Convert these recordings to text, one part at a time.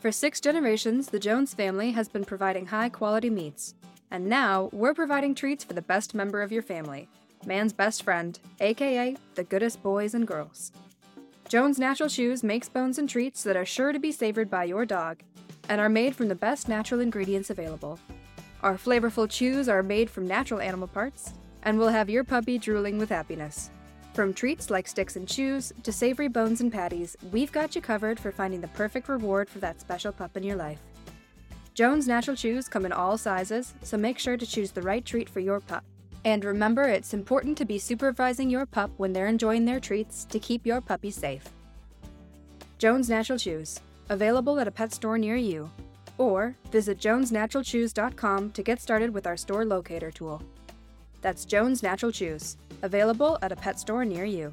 For six generations, the Jones family has been providing high quality meats. And now, we're providing treats for the best member of your family man's best friend, aka the goodest boys and girls. Jones Natural Chews makes bones and treats that are sure to be savored by your dog and are made from the best natural ingredients available. Our flavorful chews are made from natural animal parts and will have your puppy drooling with happiness. From treats like sticks and chews to savory bones and patties, we've got you covered for finding the perfect reward for that special pup in your life. Jones Natural Chews come in all sizes, so make sure to choose the right treat for your pup. And remember, it's important to be supervising your pup when they're enjoying their treats to keep your puppy safe. Jones Natural Chews, available at a pet store near you. Or visit jonesnaturalchews.com to get started with our store locator tool. That's Jones Natural Chews, available at a pet store near you.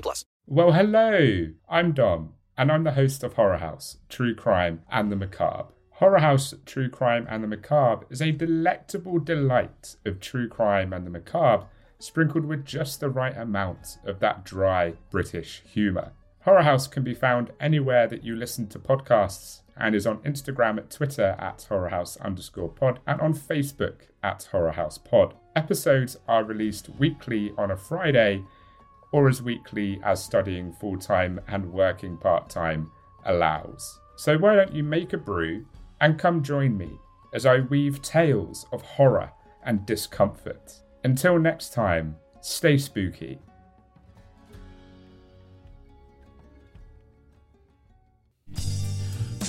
plus. Well, hello. I'm Dom, and I'm the host of Horror House, True Crime and the Macabre. Horror House, True Crime and the Macabre is a delectable delight of true crime and the macabre, sprinkled with just the right amount of that dry British humour. Horror House can be found anywhere that you listen to podcasts and is on Instagram at Twitter at horrorhouse underscore pod and on Facebook at horrorhouse pod. Episodes are released weekly on a Friday or as weekly as studying full time and working part time allows. So why don't you make a brew and come join me as I weave tales of horror and discomfort. Until next time, stay spooky.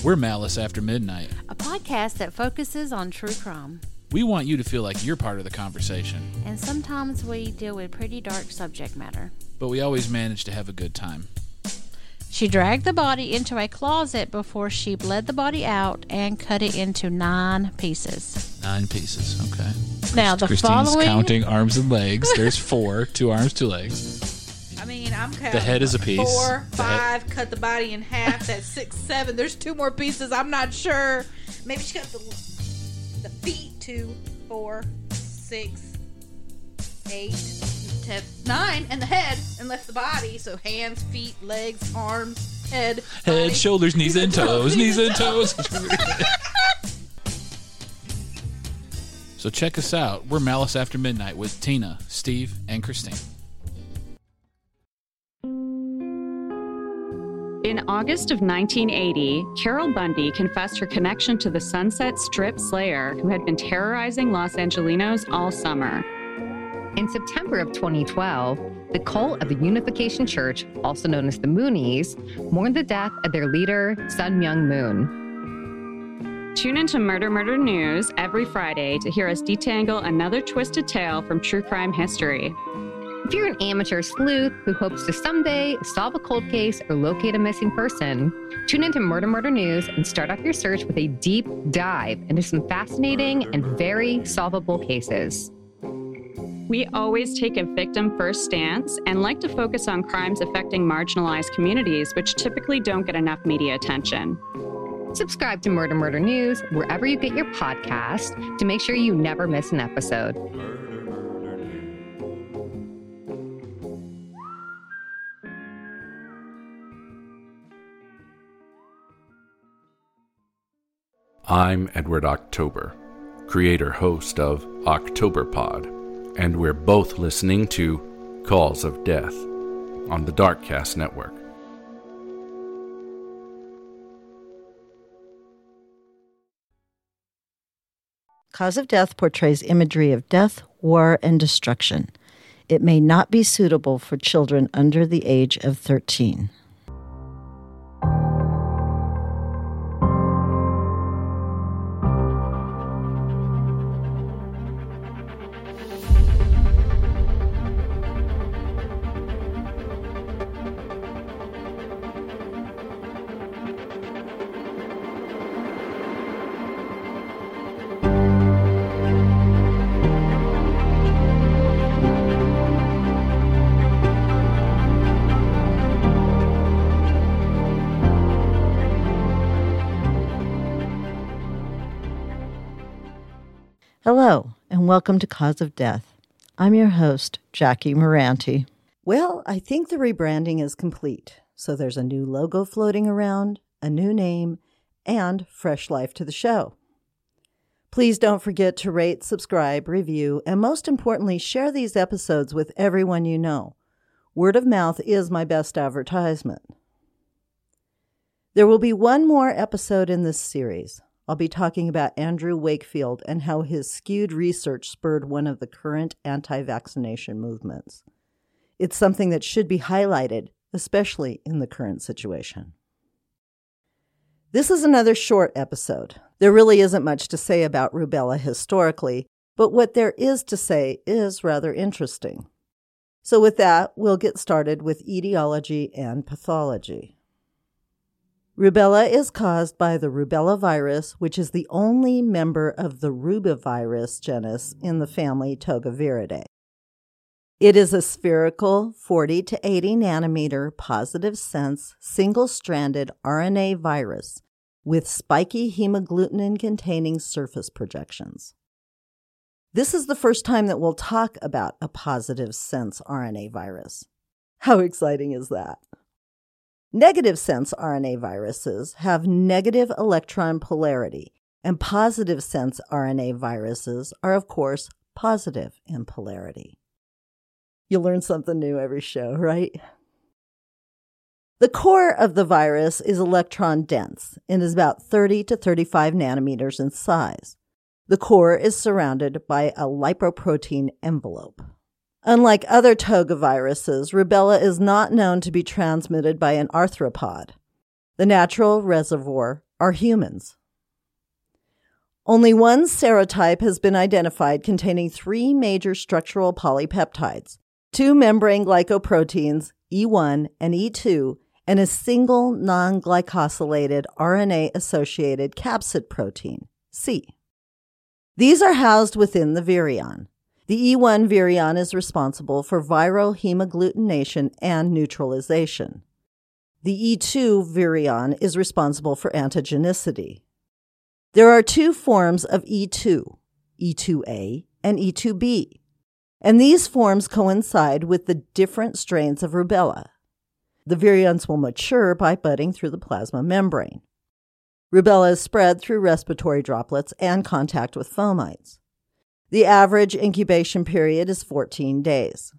We're Malice After Midnight. a podcast that focuses on true crime. We want you to feel like you're part of the conversation, And sometimes we deal with pretty dark subject matter. but we always manage to have a good time. She dragged the body into a closet before she bled the body out and cut it into nine pieces. Nine pieces, okay. Now, the Christine's following. counting arms and legs. There's four, two arms, two legs. I mean, I'm counting. The head is a piece. Four, The five, cut the body in half. That's six, seven. There's two more pieces. I'm not sure. Maybe she cut the, the feet. Two, four, six, eight, ten, nine, and the head, and left the body. So hands, feet, legs, arms, head, Head, body. shoulders, knees, and toes. Knees and toes. so check us out. We're Malice After Midnight with Tina, Steve, and Christine. In August of 1980, Carol Bundy confessed her connection to the Sunset Strip Slayer, who had been terrorizing Los Angelinos all summer. In September of 2012, the cult of the Unification Church, also known as the Moonies, mourned the death of their leader, Sun Myung Moon. Tune into Murder Murder News every Friday to hear us detangle another twisted tale from true crime history. If you're an amateur sleuth who hopes to someday solve a cold case or locate a missing person, tune into Murder Murder News and start off your search with a deep dive into some fascinating and very solvable cases. We always take a victim first stance and like to focus on crimes affecting marginalized communities, which typically don't get enough media attention. Subscribe to Murder Murder News wherever you get your podcast to make sure you never miss an episode. I'm Edward October, creator host of October Pod, and we're both listening to Cause of Death on the Darkcast Network. Cause of Death portrays imagery of death, war, and destruction. It may not be suitable for children under the age of 13. Hello, and welcome to Cause of Death. I'm your host, Jackie Moranti. Well, I think the rebranding is complete. So there's a new logo floating around, a new name, and fresh life to the show. Please don't forget to rate, subscribe, review, and most importantly, share these episodes with everyone you know. Word of mouth is my best advertisement. There will be one more episode in this series. I'll be talking about Andrew Wakefield and how his skewed research spurred one of the current anti vaccination movements. It's something that should be highlighted, especially in the current situation. This is another short episode. There really isn't much to say about rubella historically, but what there is to say is rather interesting. So, with that, we'll get started with etiology and pathology. Rubella is caused by the rubella virus, which is the only member of the rubivirus genus in the family Togaviridae. It is a spherical 40 to 80 nanometer positive sense single stranded RNA virus with spiky hemagglutinin containing surface projections. This is the first time that we'll talk about a positive sense RNA virus. How exciting is that? Negative sense RNA viruses have negative electron polarity, and positive sense RNA viruses are, of course, positive in polarity. You learn something new every show, right? The core of the virus is electron dense and is about 30 to 35 nanometers in size. The core is surrounded by a lipoprotein envelope. Unlike other toga viruses, rubella is not known to be transmitted by an arthropod. The natural reservoir are humans. Only one serotype has been identified containing three major structural polypeptides, two membrane glycoproteins, E1 and E2, and a single non glycosylated RNA associated capsid protein, C. These are housed within the virion. The E1 virion is responsible for viral hemagglutination and neutralization. The E2 virion is responsible for antigenicity. There are two forms of E2, E2A and E2B, and these forms coincide with the different strains of rubella. The virions will mature by budding through the plasma membrane. Rubella is spread through respiratory droplets and contact with fomites. The average incubation period is 14 days.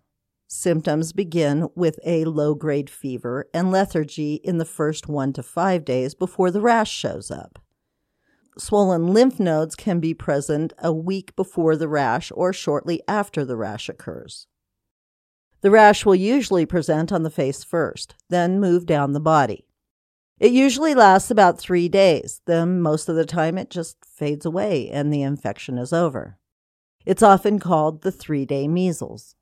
Symptoms begin with a low grade fever and lethargy in the first one to five days before the rash shows up. Swollen lymph nodes can be present a week before the rash or shortly after the rash occurs. The rash will usually present on the face first, then move down the body. It usually lasts about three days, then most of the time it just fades away and the infection is over. It's often called the three day measles.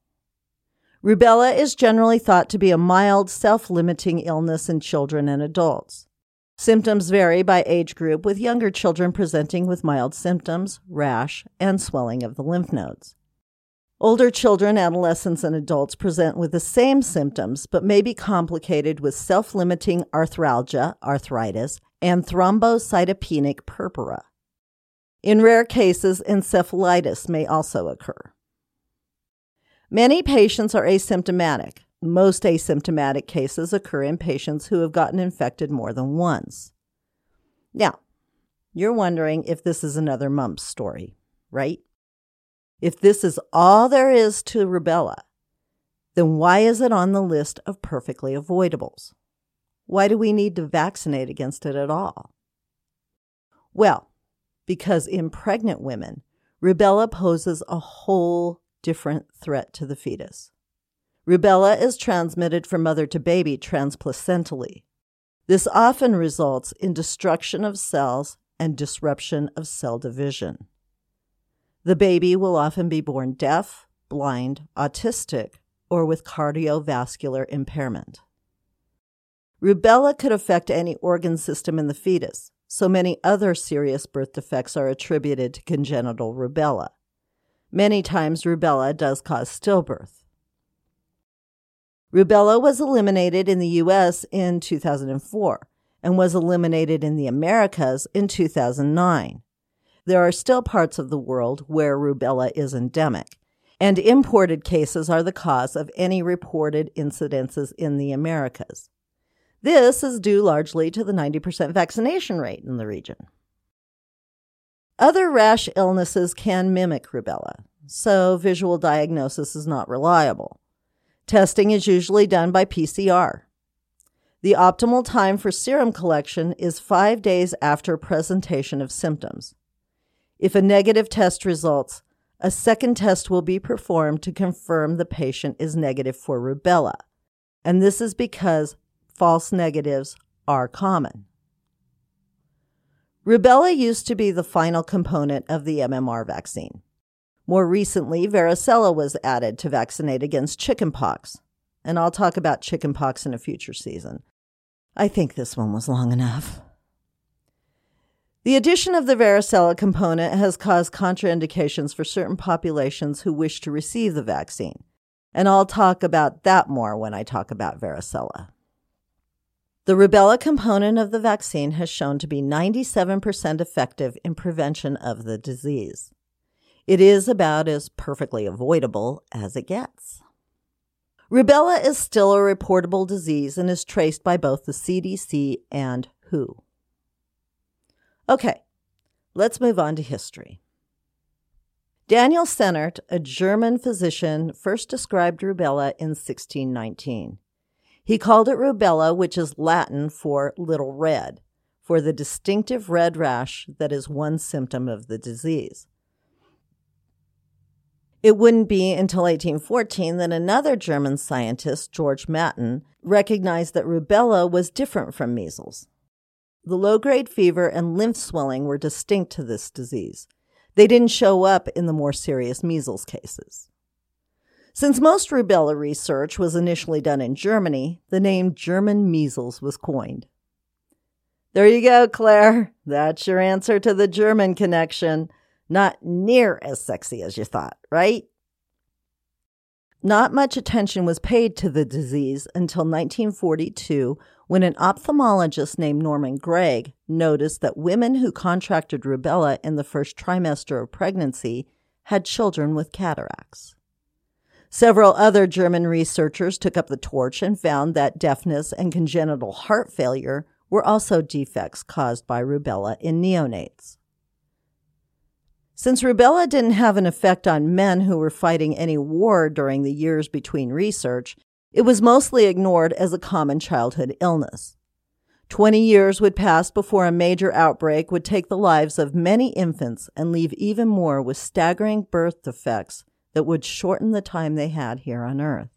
Rubella is generally thought to be a mild, self limiting illness in children and adults. Symptoms vary by age group, with younger children presenting with mild symptoms, rash, and swelling of the lymph nodes. Older children, adolescents, and adults present with the same symptoms, but may be complicated with self limiting arthralgia, arthritis, and thrombocytopenic purpura. In rare cases, encephalitis may also occur. Many patients are asymptomatic. Most asymptomatic cases occur in patients who have gotten infected more than once. Now, you're wondering if this is another mumps story, right? If this is all there is to rubella, then why is it on the list of perfectly avoidables? Why do we need to vaccinate against it at all? Well, because in pregnant women, rubella poses a whole different threat to the fetus. Rubella is transmitted from mother to baby transplacentally. This often results in destruction of cells and disruption of cell division. The baby will often be born deaf, blind, autistic, or with cardiovascular impairment. Rubella could affect any organ system in the fetus, so many other serious birth defects are attributed to congenital rubella. Many times, rubella does cause stillbirth. Rubella was eliminated in the U.S. in 2004 and was eliminated in the Americas in 2009. there are still parts of the world where rubella is endemic, and imported cases are the cause of any reported incidences in the Americas. This is due largely to the 90% vaccination rate in the region. Other rash illnesses can mimic rubella, so visual diagnosis is not reliable. Testing is usually done by PCR. The optimal time for serum collection is five days after presentation of symptoms. If a negative test results, a second test will be performed to confirm the patient is negative for rubella, and this is because false negatives are common. Rubella used to be the final component of the MMR vaccine. More recently, varicella was added to vaccinate against chickenpox, and I'll talk about chickenpox in a future season. I think this one was long enough. The addition of the varicella component has caused contraindications for certain populations who wish to receive the vaccine, and I'll talk about that more when I talk about varicella. The rubella component of the vaccine has shown to be 97% effective in prevention of the disease. It is about as perfectly avoidable as it gets. Rubella is still a reportable disease and is traced by both the CDC and WHO. Okay, let's move on to history. Daniel Sennert, a German physician, first described rubella in 1619. He called it rubella, which is Latin for little red, for the distinctive red rash that is one symptom of the disease. It wouldn't be until 1814 that another German scientist, George Maton, recognized that rubella was different from measles. The low grade fever and lymph swelling were distinct to this disease. They didn't show up in the more serious measles cases. Since most rubella research was initially done in Germany, the name German measles was coined. There you go, Claire. That's your answer to the German connection. Not near as sexy as you thought, right? Not much attention was paid to the disease until 1942 when an ophthalmologist named Norman Gregg noticed that women who contracted rubella in the first trimester of pregnancy had children with cataracts. Several other German researchers took up the torch and found that deafness and congenital heart failure were also defects caused by rubella in neonates. Since rubella didn't have an effect on men who were fighting any war during the years between research, it was mostly ignored as a common childhood illness. Twenty years would pass before a major outbreak would take the lives of many infants and leave even more with staggering birth defects that would shorten the time they had here on Earth.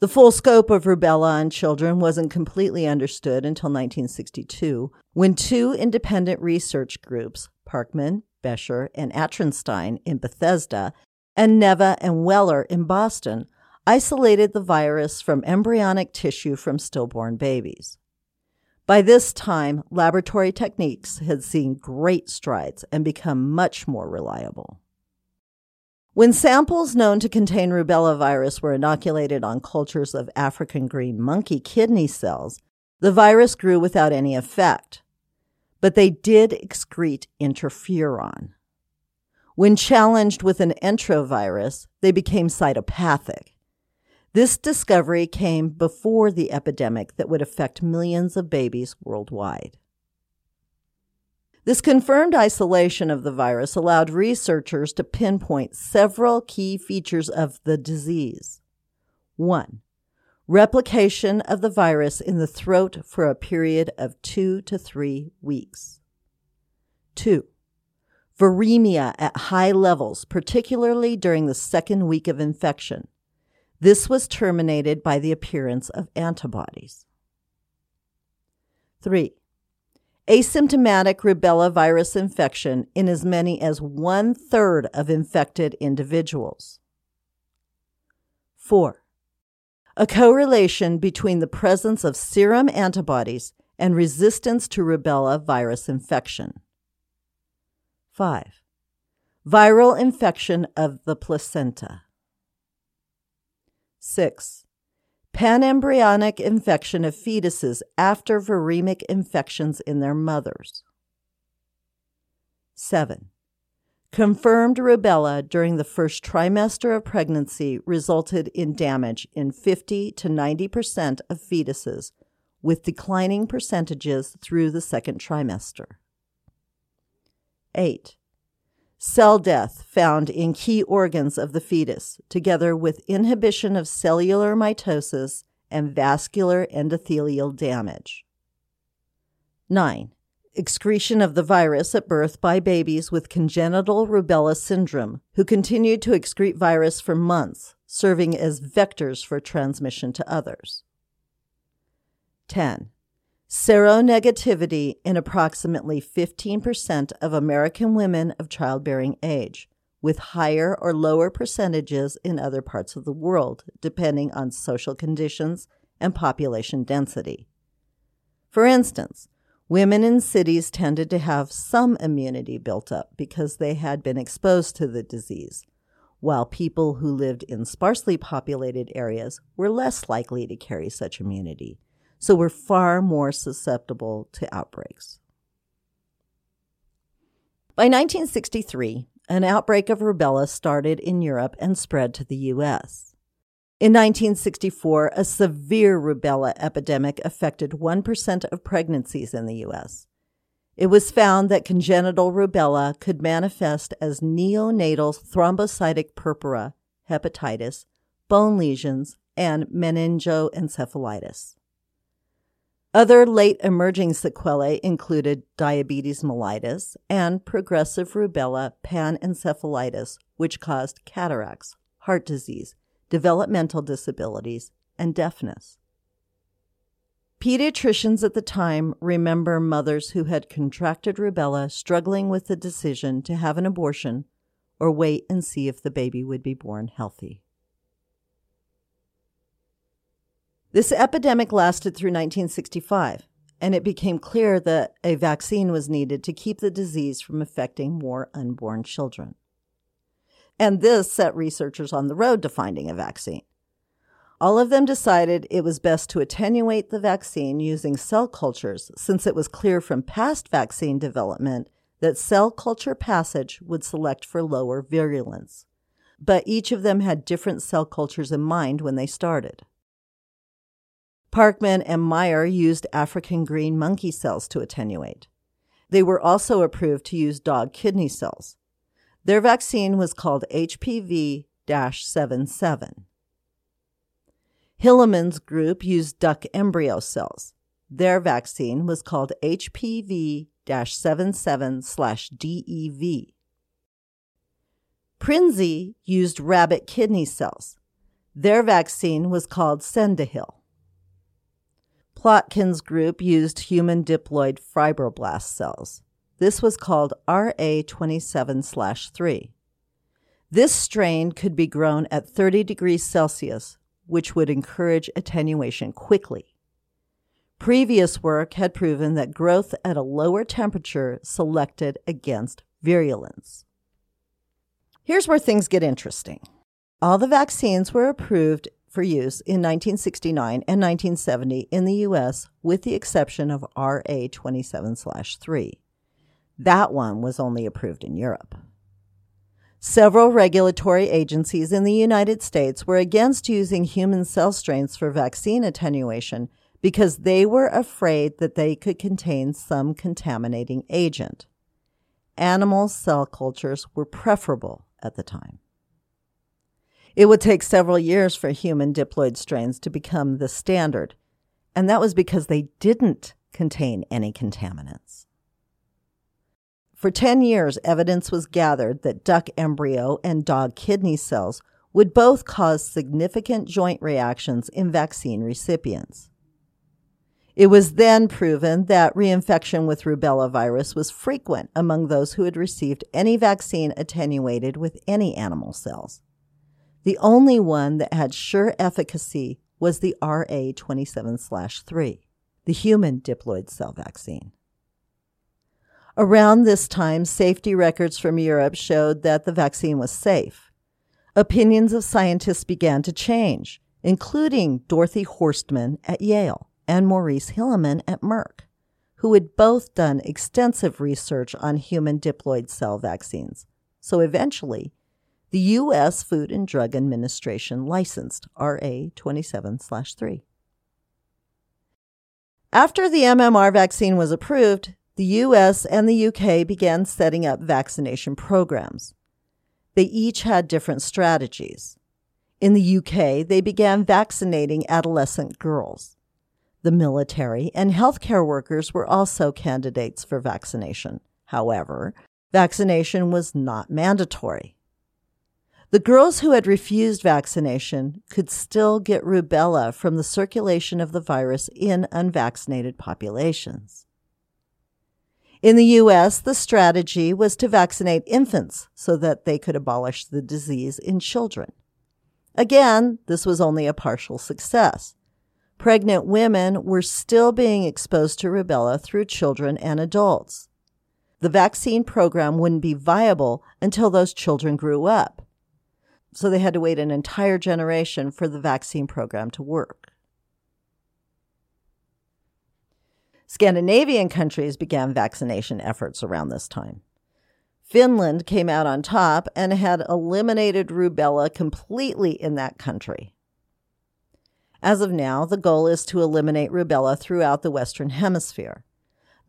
The full scope of rubella on children wasn't completely understood until 1962, when two independent research groups, Parkman, Buescher, and Artenstein in Bethesda, and Neva and Weller in Boston, isolated the virus from embryonic tissue from stillborn babies. By this time, laboratory techniques had seen great strides and become much more reliable. When samples known to contain rubella virus were inoculated on cultures of African green monkey kidney cells, the virus grew without any effect. But they did excrete interferon. When challenged with an enterovirus, they became cytopathic. This discovery came before the epidemic that would affect millions of babies worldwide. This confirmed isolation of the virus allowed researchers to pinpoint several key features of the disease. One, replication of the virus in the throat for a period of two to three weeks. Two, viremia at high levels, particularly during the second week of infection. This was terminated by the appearance of antibodies. Three, asymptomatic rubella virus infection in as many as one third of infected individuals. 4. A correlation between the presence of serum antibodies and resistance to rubella virus infection. 5. Viral infection of the placenta. 6 panembryonic infection of fetuses after viremic infections in their mothers. 7. Confirmed rubella during the first trimester of pregnancy resulted in damage in 50 to 90% of fetuses, with declining percentages through the second trimester. 8. Cell death found in key organs of the fetus, together with inhibition of cellular mitosis and vascular endothelial damage. 9 excretion of the virus at birth by babies with congenital rubella syndrome who continued to excrete virus for months, serving as vectors for transmission to others. 10. Seronegativity in approximately 15% of American women of childbearing age, with higher or lower percentages in other parts of the world, depending on social conditions and population density. For instance, Women in cities tended to have some immunity built up because they had been exposed to the disease, while people who lived in sparsely populated areas were less likely to carry such immunity, so we're far more susceptible to outbreaks. By 1963, an outbreak of rubella started in Europe and spread to the U.S. In 1964, a severe rubella epidemic affected 1% of pregnancies in the U.S. It was found that congenital rubella could manifest as neonatal thrombocytic purpura, hepatitis, bone lesions, and meningoencephalitis. Other late emerging sequelae included diabetes mellitus and progressive rubella panencephalitis, which caused cataracts, heart disease, developmental disabilities, and deafness. Pediatricians at the time remember mothers who had contracted rubella struggling with the decision to have an abortion or wait and see if the baby would be born healthy. This epidemic lasted through 1965, and it became clear that a vaccine was needed to keep the disease from affecting more unborn children and this set researchers on the road to finding a vaccine. All of them decided it was best to attenuate the vaccine using cell cultures, since it was clear from past vaccine development that cell culture passage would select for lower virulence. But each of them had different cell cultures in mind when they started. Parkman and Meyer used African green monkey cells to attenuate. They were also approved to use dog kidney cells. Their vaccine was called HPV 77. Hilleman's group used duck embryo cells. Their vaccine was called HPV 77 DEV. Prinzie used rabbit kidney cells. Their vaccine was called Cendehill. Plotkin's group used human diploid fibroblast cells. This was called RA27 3. This strain could be grown at 30 degrees Celsius, which would encourage attenuation quickly. Previous work had proven that growth at a lower temperature selected against virulence. Here's where things get interesting. All the vaccines were approved for use in 1969 and 1970 in the U.S., with the exception of RA27 3. That one was only approved in Europe. Several regulatory agencies in the United States were against using human cell strains for vaccine attenuation because they were afraid that they could contain some contaminating agent. Animal cell cultures were preferable at the time. It would take several years for human diploid strains to become the standard, and that was because they didn't contain any contaminants. For 10 years, evidence was gathered that duck embryo and dog kidney cells would both cause significant joint reactions in vaccine recipients. It was then proven that reinfection with rubella virus was frequent among those who had received any vaccine attenuated with any animal cells. The only one that had sure efficacy was the RA27 3, the human diploid cell vaccine. Around this time, safety records from Europe showed that the vaccine was safe. Opinions of scientists began to change, including Dorothy Horstmann at Yale and Maurice Hilleman at Merck, who had both done extensive research on human diploid cell vaccines. So eventually, the U.S. Food and Drug Administration licensed RA 27 3. After the MMR vaccine was approved, the US and the UK began setting up vaccination programs. They each had different strategies. In the UK, they began vaccinating adolescent girls. The military and healthcare workers were also candidates for vaccination. However, vaccination was not mandatory. The girls who had refused vaccination could still get rubella from the circulation of the virus in unvaccinated populations. In the U.S., the strategy was to vaccinate infants so that they could abolish the disease in children. Again, this was only a partial success. Pregnant women were still being exposed to rubella through children and adults. The vaccine program wouldn't be viable until those children grew up so they had to wait an entire generation for the vaccine program to work. Scandinavian countries began vaccination efforts around this time. Finland came out on top and had eliminated rubella completely in that country. As of now, the goal is to eliminate rubella throughout the Western Hemisphere.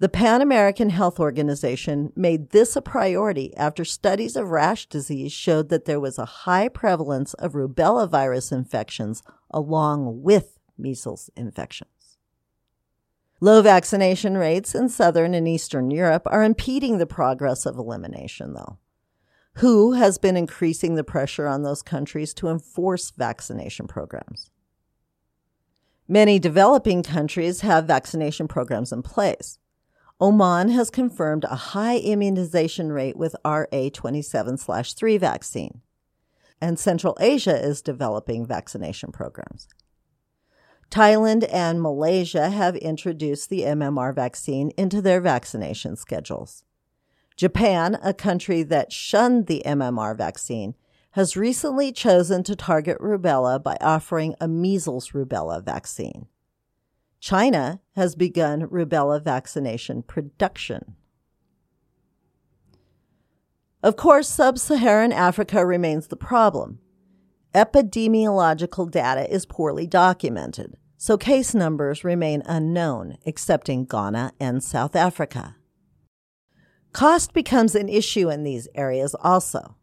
The Pan American Health Organization made this a priority after studies of rash disease showed that there was a high prevalence of rubella virus infections along with measles infections. Low vaccination rates in Southern and Eastern Europe are impeding the progress of elimination, though. WHO has been increasing the pressure on those countries to enforce vaccination programs. Many developing countries have vaccination programs in place. Oman has confirmed a high immunization rate with RA27 3 vaccine, and Central Asia is developing vaccination programs. Thailand and Malaysia have introduced the MMR vaccine into their vaccination schedules. Japan, a country that shunned the MMR vaccine, has recently chosen to target rubella by offering a measles rubella vaccine. China has begun rubella vaccination production. Of course, sub Saharan Africa remains the problem. Epidemiological data is poorly documented, so case numbers remain unknown, except in Ghana and South Africa. Cost becomes an issue in these areas also.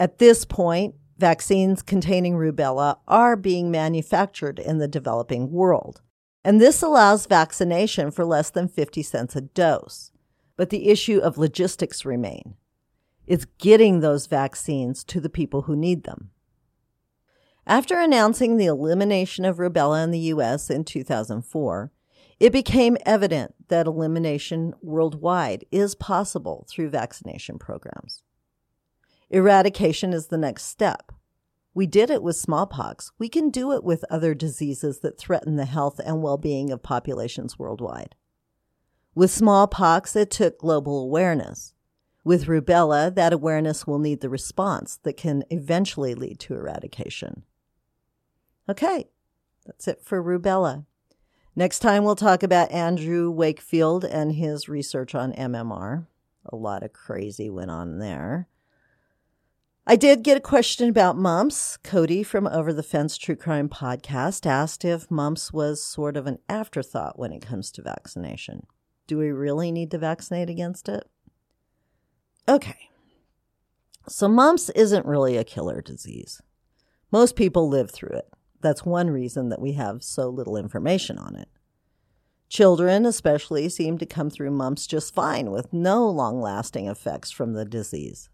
At this point, vaccines containing rubella are being manufactured in the developing world and this allows vaccination for less than 50 cents a dose. But the issue of logistics remain. It's getting those vaccines to the people who need them. After announcing the elimination of rubella in the US in 2004, it became evident that elimination worldwide is possible through vaccination programs. Eradication is the next step. We did it with smallpox. We can do it with other diseases that threaten the health and well being of populations worldwide. With smallpox, it took global awareness. With rubella, that awareness will need the response that can eventually lead to eradication. Okay, that's it for rubella. Next time, we'll talk about Andrew Wakefield and his research on MMR. A lot of crazy went on there. I did get a question about mumps. Cody from Over the Fence True Crime podcast asked if mumps was sort of an afterthought when it comes to vaccination. Do we really need to vaccinate against it? Okay. So, mumps isn't really a killer disease. Most people live through it. That's one reason that we have so little information on it. Children, especially, seem to come through mumps just fine with no long lasting effects from the disease.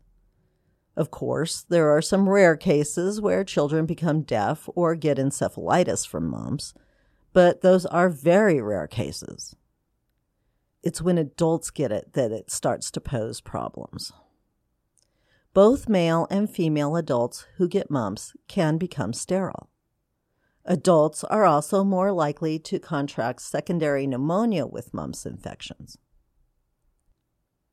Of course, there are some rare cases where children become deaf or get encephalitis from mumps, but those are very rare cases. It's when adults get it that it starts to pose problems. Both male and female adults who get mumps can become sterile. Adults are also more likely to contract secondary pneumonia with mumps infections.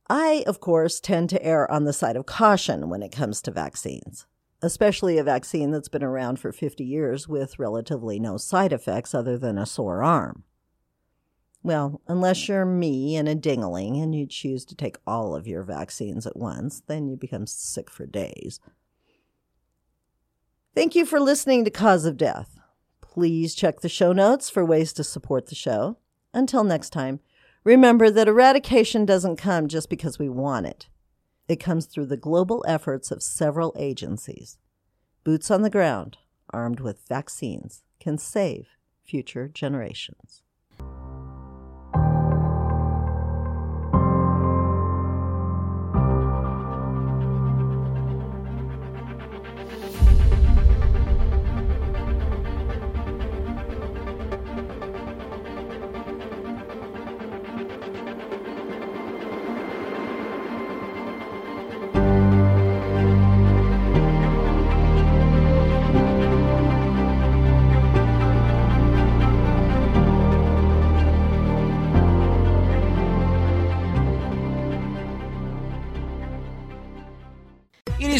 I, of course, tend to err on the side of caution when it comes to vaccines, especially a vaccine that's been around for 50 years with relatively no side effects other than a sore arm. Well, unless you're me and a dingling and you choose to take all of your vaccines at once, then you become sick for days. Thank you for listening to Cause of Death. Please check the show notes for ways to support the show. Until next time, remember that eradication doesn't come just because we want it. It comes through the global efforts of several agencies. Boots on the ground, armed with vaccines, can save future generations.